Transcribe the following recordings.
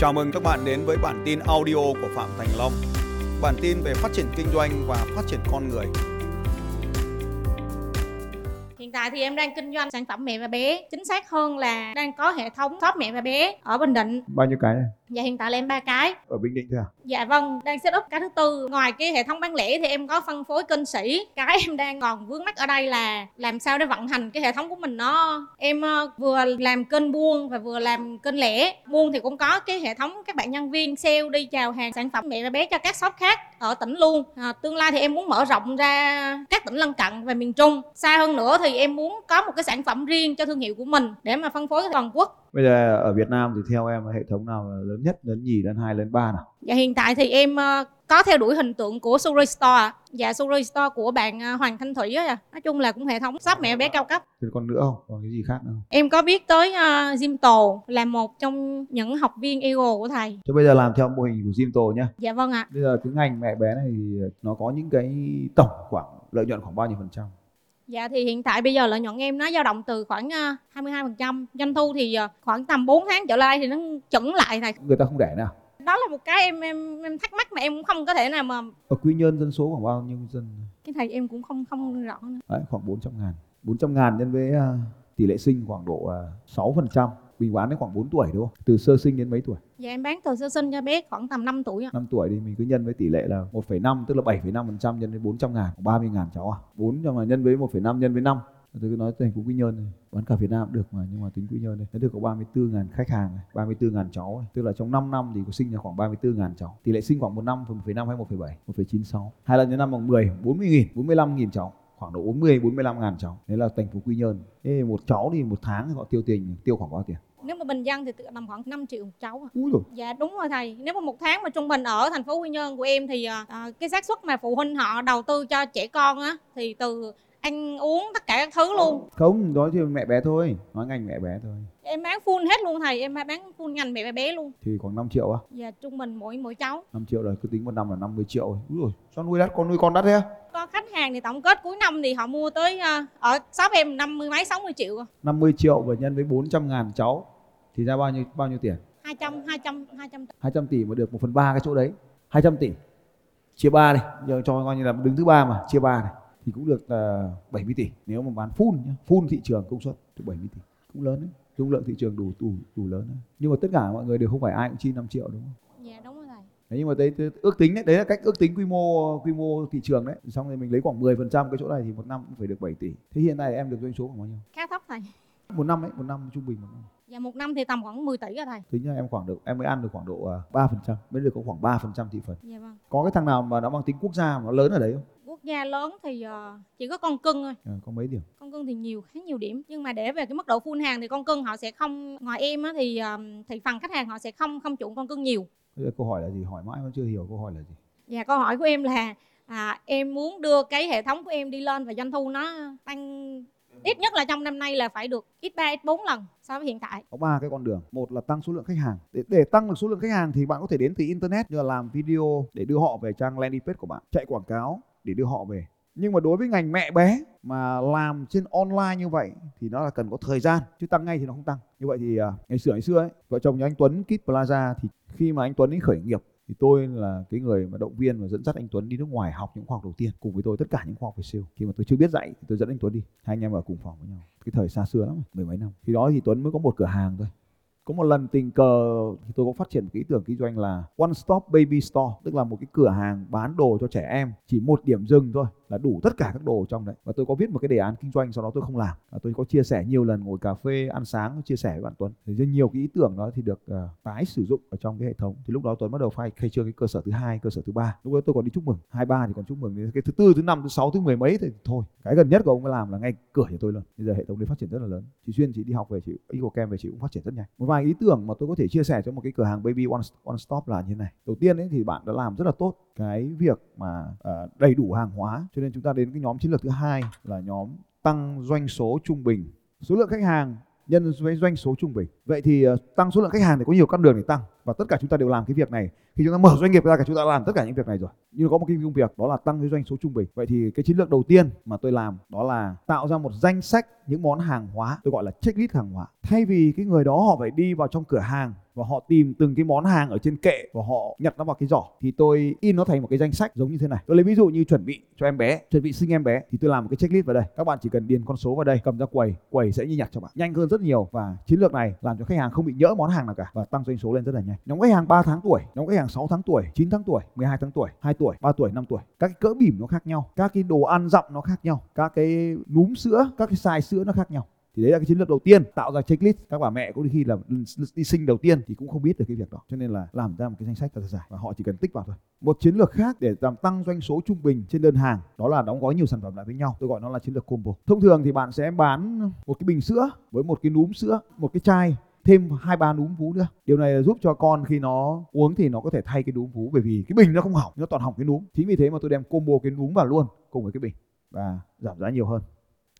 Chào mừng các bạn đến với bản tin audio của Phạm Thành Long. Bản tin về phát triển kinh doanh và phát triển con người. Hiện tại thì em đang kinh doanh sản phẩm mẹ và bé, chính xác hơn là đang có hệ thống shop mẹ và bé ở Bình Định. bao nhiêu cái Và hiện tại là em ba cái. ở bình định thôi à Dạ vâng, đang set up cái thứ tư. Ngoài cái hệ thống bán lẻ thì em có phân phối kênh sĩ. Cái em đang còn vướng mắt ở đây là làm sao để vận hành cái hệ thống của mình nó em ờ, vừa làm kênh buôn và vừa làm kênh lẻ. Buôn thì cũng có cái hệ thống các bạn nhân viên sale đi chào hàng sản phẩm mẹ và bé cho các shop khác ở tỉnh luôn. À, tương lai thì em muốn mở rộng ra các tỉnh lân cận và miền Trung. Xa hơn nữa thì em muốn có một cái sản phẩm riêng cho thương hiệu của mình để mà phân phối toàn quốc. Bây giờ ở việt nam thì theo em hệ thống nào là lớn nhất lớn nhì lớn hai lớn ba nào Dạ hiện tại thì em ờ, có theo đuổi hình tượng của Suri Store ạ. Dạ Suri Store của bạn ờ, Hoàng Thanh Thủy á. Nói chung là cũng hệ thống shop mẹ bé cao cấp. thì còn nữa không còn cái gì khác nữa không Em có biết tới uh, Zimto là một trong những học viên Ego của thầy. Thế bây giờ làm theo mô hình của Zimto nhá Dạ vâng ạ. bây giờ cái ngành mẹ bé này thì nó có những cái tổng khoảng lợi nhuận khoảng bao nhiêu phần trăm Dạ thì hiện tại bây giờ lợi nhuận em nó dao động từ khoảng ờ, 22%, doanh thu thì ờ, khoảng tầm 4 tháng trở lại thì nó chững lại thầy. người ta không đẻ nào Đó là một cái em em em thắc mắc mà em cũng không có thể nào mà ở quy nhơn dân số khoảng bao nhiêu dân cái thầy em cũng không không rõ nữa. Đấy, khoảng 400 ngàn 400 ngàn nhân với tỷ lệ sinh khoảng độ à, 6 phần mình bán đến khoảng 4 tuổi đúng không? Từ sơ sinh đến mấy tuổi? Dạ em bán từ sơ sinh cho bé khoảng tầm 5 tuổi ạ. 5 tuổi thì mình cứ nhân với tỷ lệ là 1,5 tức là 7,5% nhân với 400 ngàn 30 ngàn cháu à 400 mà nhân với 1,5 nhân với 5 tôi cứ nói thành phố Quy Nhơn này bán cả Việt Nam được mà nhưng mà tính Quy Nhơn này nó được có 34 ngàn khách hàng này 34 ngàn cháu này. tức là trong 5 năm thì có sinh ra khoảng 34 ngàn cháu. Tỷ lệ sinh khoảng một năm 1,5 hay 1,7 1,96 hai lần nhân năm bằng 10 40 nghìn 45 nghìn cháu. Khoảng độ 40 45 ngàn cháu. Đấy là thành phố Quy Nhơn. Thế một cháu thì một tháng họ tiêu tiền tiêu khoảng bao tiền Nếu mà bình dân thì tầm khoảng 5 triệu một cháu. ạ. Úi rồi Dạ đúng rồi thầy. Nếu mà một tháng mà trung bình ở thành phố Quy Nhơn của em thì à, à, cái xác suất mà phụ huynh họ đầu tư cho trẻ con á thì từ ăn uống tất cả các thứ luôn. không nói thì mẹ bé thôi. Nói ngành mẹ bé thôi. Em bán full hết luôn thầy, em bán full ngành mẹ và bé luôn. thì khoảng 5 triệu á. Dạ trung bình mỗi mỗi cháu. 5 triệu rồi cứ tính một năm là 50 triệu rồi Úi rồi sao nuôi đắt con nuôi con đắt thế Có khách hàng thì tổng kết cuối năm thì họ mua tới à, ở shop em năm mươi mấy 60 triệu. à. 50 triệu và nhân với 400 ngàn cháu. Thì ra bao nhiêu bao nhiêu tiền? 200 200 200 200 tỷ. Mà được 1 phần 3 cái chỗ đấy. 200 tỷ. Chia 3 đi. Giờ cho coi như là đứng thứ ba mà chia 3 này thì cũng được uh, 70 tỷ. Nếu mà bán full nhá full thị trường công suất thì 70 tỷ. Cũng lớn đấy. Dung lượng thị trường đủ đủ đủ lớn đấy. nhưng mà tất cả mọi người đều không phải ai cũng chi 5 triệu đúng không? Dạ đúng rồi thầy. Đấy, nhưng mà đấy, ước tính đấy, đấy là cách ước tính quy mô quy mô thị trường đấy. Xong rồi mình lấy khoảng 10% cái chỗ này thì một năm cũng phải được 7 tỷ. Thế hiện nay em được doanh số khoảng bao nhiêu? Khá thấp thầy. một năm đấy một năm trung bình một năm. Dạ một năm thì tầm khoảng 10 tỷ rồi thầy. tính ra em khoảng được em mới ăn được khoảng độ à, ba phần trăm. Mới được có khoảng 3 phần trăm thị phần. Dạ vâng. có cái thằng nào mà nó mang tính quốc gia mà nó lớn ở đấy không gia lớn thì ờ, chỉ có con cưng thôi. À, có mấy điểm? Con cưng thì nhiều khá nhiều điểm. Nhưng mà để về cái mức độ full hàng thì con cưng họ sẽ không ngoài em á, thì ờ, thì phần khách hàng họ sẽ không không chuộng con cưng nhiều. Câu hỏi là gì? Hỏi mãi vẫn chưa hiểu câu hỏi là gì. Và câu hỏi của em là à, em muốn đưa cái hệ thống của em đi lên và doanh thu nó tăng ít nhất là trong năm nay là phải được x3 x4 lần so với hiện tại. Có ba cái con đường. Một là tăng số lượng khách hàng. Để, để tăng được số lượng khách hàng thì bạn có thể đến từ internet như là làm video để đưa họ về trang landing page của bạn. Chạy quảng cáo để đưa họ về. Nhưng mà đối với ngành mẹ bé mà làm trên online như vậy thì nó là cần có thời gian, chứ tăng ngay thì nó không tăng. Như vậy thì à, ngày xưa ngày xưa ấy, vợ chồng nhà anh Tuấn Kid Plaza thì khi mà anh Tuấn ấy khởi nghiệp thì tôi là cái người mà động viên và dẫn dắt anh Tuấn đi nước ngoài học những khoa học đầu tiên, cùng với tôi tất cả những khoa học về sale khi mà tôi chưa biết dạy thì tôi dẫn anh Tuấn đi. Hai anh em ở cùng phòng với nhau. Cái thời xa xưa lắm, mười mấy năm. Khi đó thì Tuấn mới có một cửa hàng thôi có một lần tình cờ thì tôi có phát triển một cái ý tưởng kinh doanh là one stop baby store tức là một cái cửa hàng bán đồ cho trẻ em chỉ một điểm dừng thôi là đủ tất cả các đồ trong đấy. Và tôi có viết một cái đề án kinh doanh sau đó tôi không làm. Và tôi có chia sẻ nhiều lần ngồi cà phê ăn sáng chia sẻ với bạn Tuấn. Thì rất nhiều cái ý tưởng đó thì được uh, tái sử dụng ở trong cái hệ thống. Thì lúc đó Tuấn bắt đầu khai khai trương cái cơ sở thứ hai cơ sở thứ ba. Lúc đó tôi còn đi chúc mừng. Hai ba thì còn chúc mừng. Đến cái thứ tư thứ năm thứ sáu thứ mười mấy thì thôi. Cái gần nhất của ông ấy làm là ngay cửa nhà tôi luôn. Bây giờ hệ thống đấy phát triển rất là lớn. Chị xuyên chị đi học về chị yêu kem về chị cũng phát triển rất nhanh. Một vài ý tưởng mà tôi có thể chia sẻ cho một cái cửa hàng baby one, one stop là như thế này. Đầu tiên ấy thì bạn đã làm rất là tốt cái việc mà uh, đầy đủ hàng hóa. Cho nên chúng ta đến cái nhóm chiến lược thứ hai là nhóm tăng doanh số trung bình. Số lượng khách hàng nhân với doanh số trung bình. Vậy thì ờ, tăng số lượng khách hàng thì có nhiều con đường để tăng và tất cả chúng ta đều làm cái việc này. Khi chúng ta mở doanh nghiệp ra cả chúng ta làm tất cả những việc này rồi. Nhưng có một cái công việc đó là tăng cái doanh số trung bình. Vậy thì cái chiến lược đầu tiên mà tôi làm đó là tạo ra một danh sách những món hàng hóa tôi gọi là checklist hàng hóa. Thay vì cái người đó họ phải đi vào trong cửa hàng và họ tìm từng cái món hàng ở trên kệ và họ nhặt nó vào cái giỏ, thì tôi in nó thành một cái danh sách giống như thế này. Tôi lấy ví dụ như chuẩn bị cho em bé, chuẩn bị sinh em bé, thì tôi làm một cái checklist vào đây. Các bạn chỉ cần điền con số vào đây, cầm ra quầy quầy sẽ như nhặt cho bạn. Nhanh hơn rất nhiều và chiến lược này làm cho khách hàng không bị nhỡ món hàng nào cả và tăng doanh số lên rất là nhanh. Nhóm khách hàng 3 tháng tuổi, nhóm khách hàng 6 tháng tuổi 9 tháng tuổi 12 tháng tuổi 2 tuổi 3 tuổi 5 tuổi. Các cái cỡ bỉm nó khác nhau, các cái đồ ăn dặm nó khác nhau, các cái núm sữa, các cái size sữa nó khác nhau thì đấy là cái chiến lược đầu tiên, tạo ra checklist. Các bà mẹ có khi là đi sinh đầu tiên thì cũng không biết được cái việc đó. Cho nên là làm ra một cái danh sách thật dài và họ chỉ cần tích vào thôi. Một chiến lược khác để làm tăng doanh số trung bình trên đơn hàng, đó là đóng gói nhiều sản phẩm lại với nhau. Tôi gọi nó là chiến lược combo. Thông thường thì bạn sẽ bán một cái bình sữa với một cái núm sữa, một cái chai, thêm hai ba núm vú nữa. Điều này là giúp cho con khi nó uống thì nó có thể thay cái núm vú, bởi vì cái bình nó không hỏng, nó toàn hỏng cái núm. Chính vì thế mà tôi đem combo cái núm vào luôn cùng với cái bình và giảm giá nhiều hơn.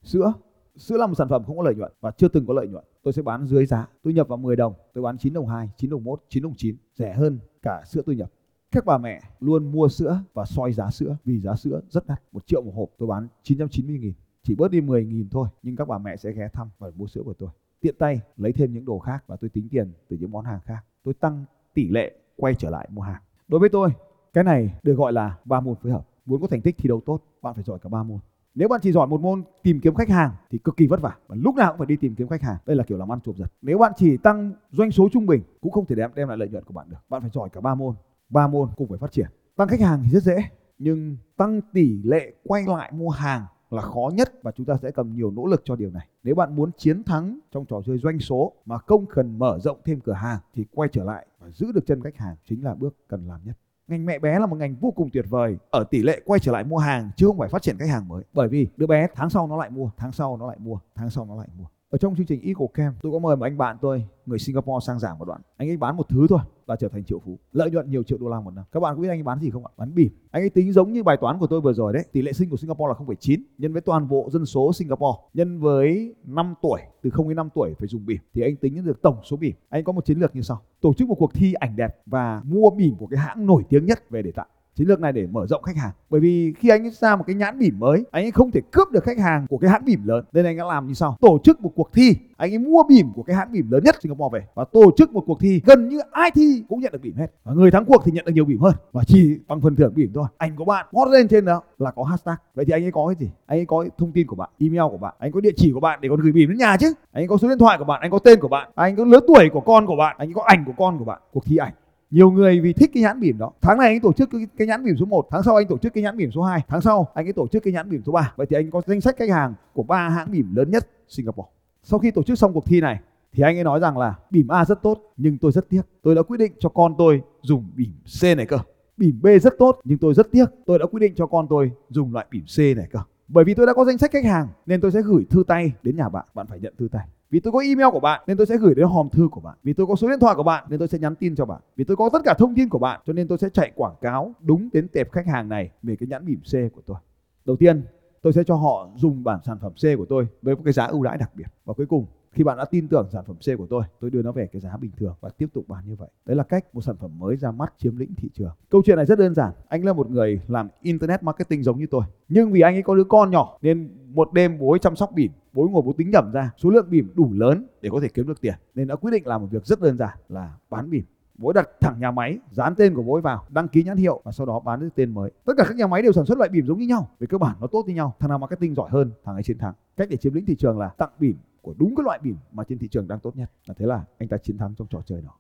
Sữa sữa là một sản phẩm không có lợi nhuận và chưa từng có lợi nhuận. Tôi sẽ bán dưới giá. Tôi nhập vào 10 đồng, tôi bán 9 đồng 2 9 đồng 1 9 đồng 9 rẻ hơn cả sữa tôi nhập. Các bà mẹ luôn mua sữa và soi giá sữa vì giá sữa rất đắt. Một triệu một hộp, tôi bán 990 nghìn. Chỉ bớt đi 10 nghìn thôi, nhưng các bà mẹ sẽ ghé thăm và mua sữa của tôi. Tiện tay, lấy thêm những đồ khác và tôi tính tiền từ những món hàng khác. Tôi tăng tỷ lệ quay trở lại mua hàng. Đối với tôi, cái này được gọi là ba môn phối hợp. Muốn có thành tích thi đấu tốt, bạn phải giỏi cả ba môn nếu bạn chỉ giỏi một môn tìm kiếm khách hàng thì cực kỳ vất vả và lúc nào cũng phải đi tìm kiếm khách hàng. Đây là kiểu làm ăn chộp giật. Nếu bạn chỉ tăng doanh số trung bình cũng không thể đem đem lại lợi nhuận của bạn được. Bạn phải giỏi cả ba môn. Ba môn cùng phải phát triển. Tăng khách hàng thì rất dễ, nhưng tăng tỷ lệ quay lại mua hàng là khó nhất và chúng ta sẽ cần nhiều nỗ lực cho điều này. Nếu bạn muốn chiến thắng trong trò chơi doanh số mà không cần mở rộng thêm cửa hàng thì quay trở lại và giữ được chân khách hàng chính là bước cần làm nhất. Ngành mẹ bé là một ngành vô cùng tuyệt vời ở tỷ lệ quay trở lại mua hàng chứ không phải phát triển khách hàng mới. Bởi vì đứa bé tháng sau nó lại mua, tháng sau nó lại mua, tháng sau nó lại mua. Ở trong chương trình Eagle Camp, tôi có mời một anh bạn tôi, người Singapore sang giảng một đoạn. Anh ấy bán một thứ thôi và trở thành triệu phú, lợi nhuận nhiều triệu đô la một năm. Các bạn có biết anh ấy bán gì không ạ? Bán bìm. Anh ấy tính giống như bài toán của tôi vừa rồi đấy. Tỷ lệ sinh của Singapore là 0,9 nhân với toàn bộ dân số Singapore nhân với 5 tuổi từ 0 đến 5 tuổi phải dùng bìm thì anh tính được tổng số bìm. Anh có một chiến lược như sau: tổ chức một cuộc thi ảnh đẹp và mua bìm của cái hãng nổi tiếng nhất về để tặng chiến lược này để mở rộng khách hàng. Bởi vì khi anh ấy ra một cái nhãn bỉm mới, anh ấy không thể cướp được khách hàng của cái hãng bỉm lớn. Nên anh đã làm như sau. Tổ chức một cuộc thi. Anh ấy mua bỉm của cái hãng bỉm lớn nhất Singapore về. Và tổ chức một cuộc thi gần như ai thi cũng nhận được bỉm hết. Và người thắng cuộc thì nhận được nhiều bỉm hơn. Và chỉ bằng phần thưởng bỉm thôi. Anh có bạn hot lên trên đó là có hashtag. Vậy thì anh ấy có cái gì? Anh ấy có thông tin của bạn, email của bạn. Anh có địa chỉ của bạn để còn gửi bỉm đến nhà chứ. Anh ấy có số điện thoại của bạn, anh có tên của bạn. Anh có lứa tuổi của con của bạn. Anh ấy có ảnh của con của bạn. Cuộc thi ảnh nhiều người vì thích cái nhãn bỉm đó. Tháng này anh tổ chức cái, nhãn bỉm số 1 tháng sau anh tổ chức cái nhãn bỉm số 2 tháng sau anh ấy tổ chức cái nhãn bỉm số 3 vậy thì anh có danh sách khách hàng của ba hãng bỉm lớn nhất Singapore. Sau khi tổ chức xong cuộc thi này thì anh ấy nói rằng là bỉm A rất tốt nhưng tôi rất tiếc. Tôi đã quyết định cho con tôi dùng bỉm C này cơ. Bỉm B rất tốt nhưng tôi rất tiếc. Tôi đã quyết định cho con tôi dùng loại bỉm C này cơ bởi vì tôi đã có danh sách khách hàng nên tôi sẽ gửi thư tay đến nhà bạn bạn phải nhận thư tay vì tôi có email của bạn nên tôi sẽ gửi đến hòm thư của bạn. Vì tôi có số điện thoại của bạn nên tôi sẽ nhắn tin cho bạn. Vì tôi có tất cả thông tin của bạn cho nên tôi sẽ chạy quảng cáo đúng đến tệp khách hàng này về cái nhãn bỉm C của tôi. Đầu tiên, tôi sẽ cho họ dùng bản sản phẩm C của tôi với một cái giá ưu đãi đặc biệt. Và cuối cùng, khi bạn đã tin tưởng sản phẩm C của tôi, tôi đưa nó về cái giá bình thường và tiếp tục bán như vậy. Đấy là cách một sản phẩm mới ra mắt chiếm lĩnh thị trường. Câu chuyện này rất đơn giản. Anh là một người làm internet marketing giống như tôi. Nhưng vì anh ấy có đứa con nhỏ nên một đêm bố ấy chăm sóc bỉm, bố ấy ngồi bố tính nhẩm ra số lượng bỉm đủ lớn để có thể kiếm được tiền. Nên đã quyết định làm một việc rất đơn giản là bán bỉm bố đặt thẳng nhà máy dán tên của bố ấy vào đăng ký nhãn hiệu và sau đó bán cái tên mới tất cả các nhà máy đều sản xuất loại bỉm giống như nhau về cơ bản nó tốt như nhau thằng nào marketing giỏi hơn thằng ấy chiến thắng cách để chiếm lĩnh thị trường là tặng bỉm của đúng cái loại bỉm mà trên thị trường đang tốt nhất. Là thế là anh ta chiến thắng trong trò chơi đó.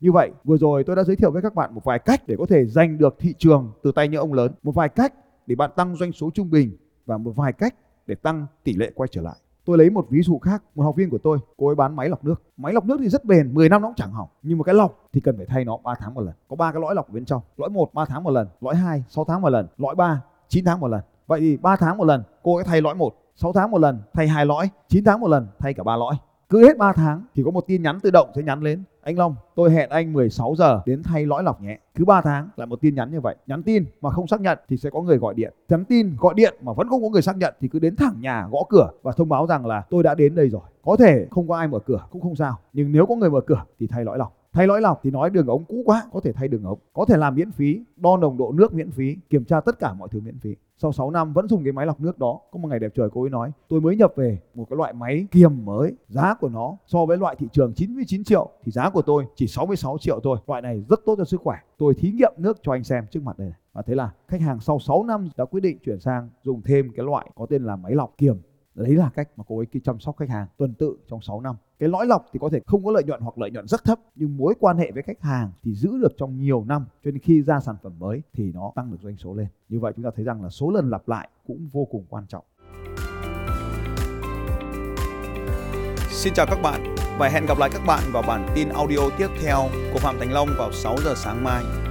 Như vậy, vừa rồi tôi đã giới thiệu với các bạn một vài cách để có thể giành được thị trường từ tay những ông lớn. Một vài cách để bạn tăng doanh số trung bình và một vài cách để tăng tỷ lệ quay trở lại. Tôi lấy một ví dụ khác, một học viên của tôi, cô ấy bán máy lọc nước. Máy lọc nước thì rất bền 10 năm nó cũng chẳng hỏng. Nhưng một cái lọc thì cần phải thay nó 3 tháng một lần. Có ba cái lõi lọc ở bên trong. Lõi 1 3 tháng một lần. Lõi 2 6 tháng một lần. Lõi 3 9 tháng một lần. Vậy thì 3 tháng một lần, cô ấy thay lõi 1 6 tháng một lần thay hai lõi 9 tháng một lần thay cả ba lõi. Cứ hết 3 tháng thì có một tin nhắn tự động sẽ nhắn lên. Anh Long, tôi hẹn anh 16 giờ đến thay lõi lọc nhé cứ 3 tháng lại một tin nhắn như vậy. Nhắn tin mà không xác nhận thì sẽ có người gọi điện. Nhắn tin, gọi điện mà vẫn không có người xác nhận thì cứ đến thẳng nhà gõ cửa và thông báo rằng là tôi đã đến đây rồi. Có thể không có ai mở cửa, cũng không sao. Nhưng nếu có người mở cửa thì thay lõi lọc thay lõi lọc thì nói đường ống cũ quá, có thể thay đường ống, có thể làm miễn phí, đo nồng độ nước miễn phí, kiểm tra tất cả mọi thứ miễn phí. Sau 6 năm vẫn dùng cái máy lọc nước đó, có một ngày đẹp trời cô ấy nói, tôi mới nhập về một cái loại máy kiềm mới, giá của nó so với loại thị trường 99 triệu thì giá của tôi chỉ 66 triệu thôi. Loại này rất tốt cho sức khỏe. Tôi thí nghiệm nước cho anh xem trước mặt đây này. và thế là khách hàng sau 6 năm đã quyết định chuyển sang dùng thêm cái loại có tên là máy lọc kiềm đấy là cách mà cô ấy chăm sóc khách hàng tuần tự trong 6 năm. Cái lõi lọc thì có thể không có lợi nhuận hoặc lợi nhuận rất thấp, nhưng mối quan hệ với khách hàng thì giữ được trong nhiều năm, cho nên khi ra sản phẩm mới thì nó tăng được doanh số lên. Như vậy chúng ta thấy rằng là số lần lặp lại cũng vô cùng quan trọng. Xin chào các bạn và hẹn gặp lại các bạn vào bản tin audio tiếp theo của Phạm Thành Long vào 6 giờ sáng mai.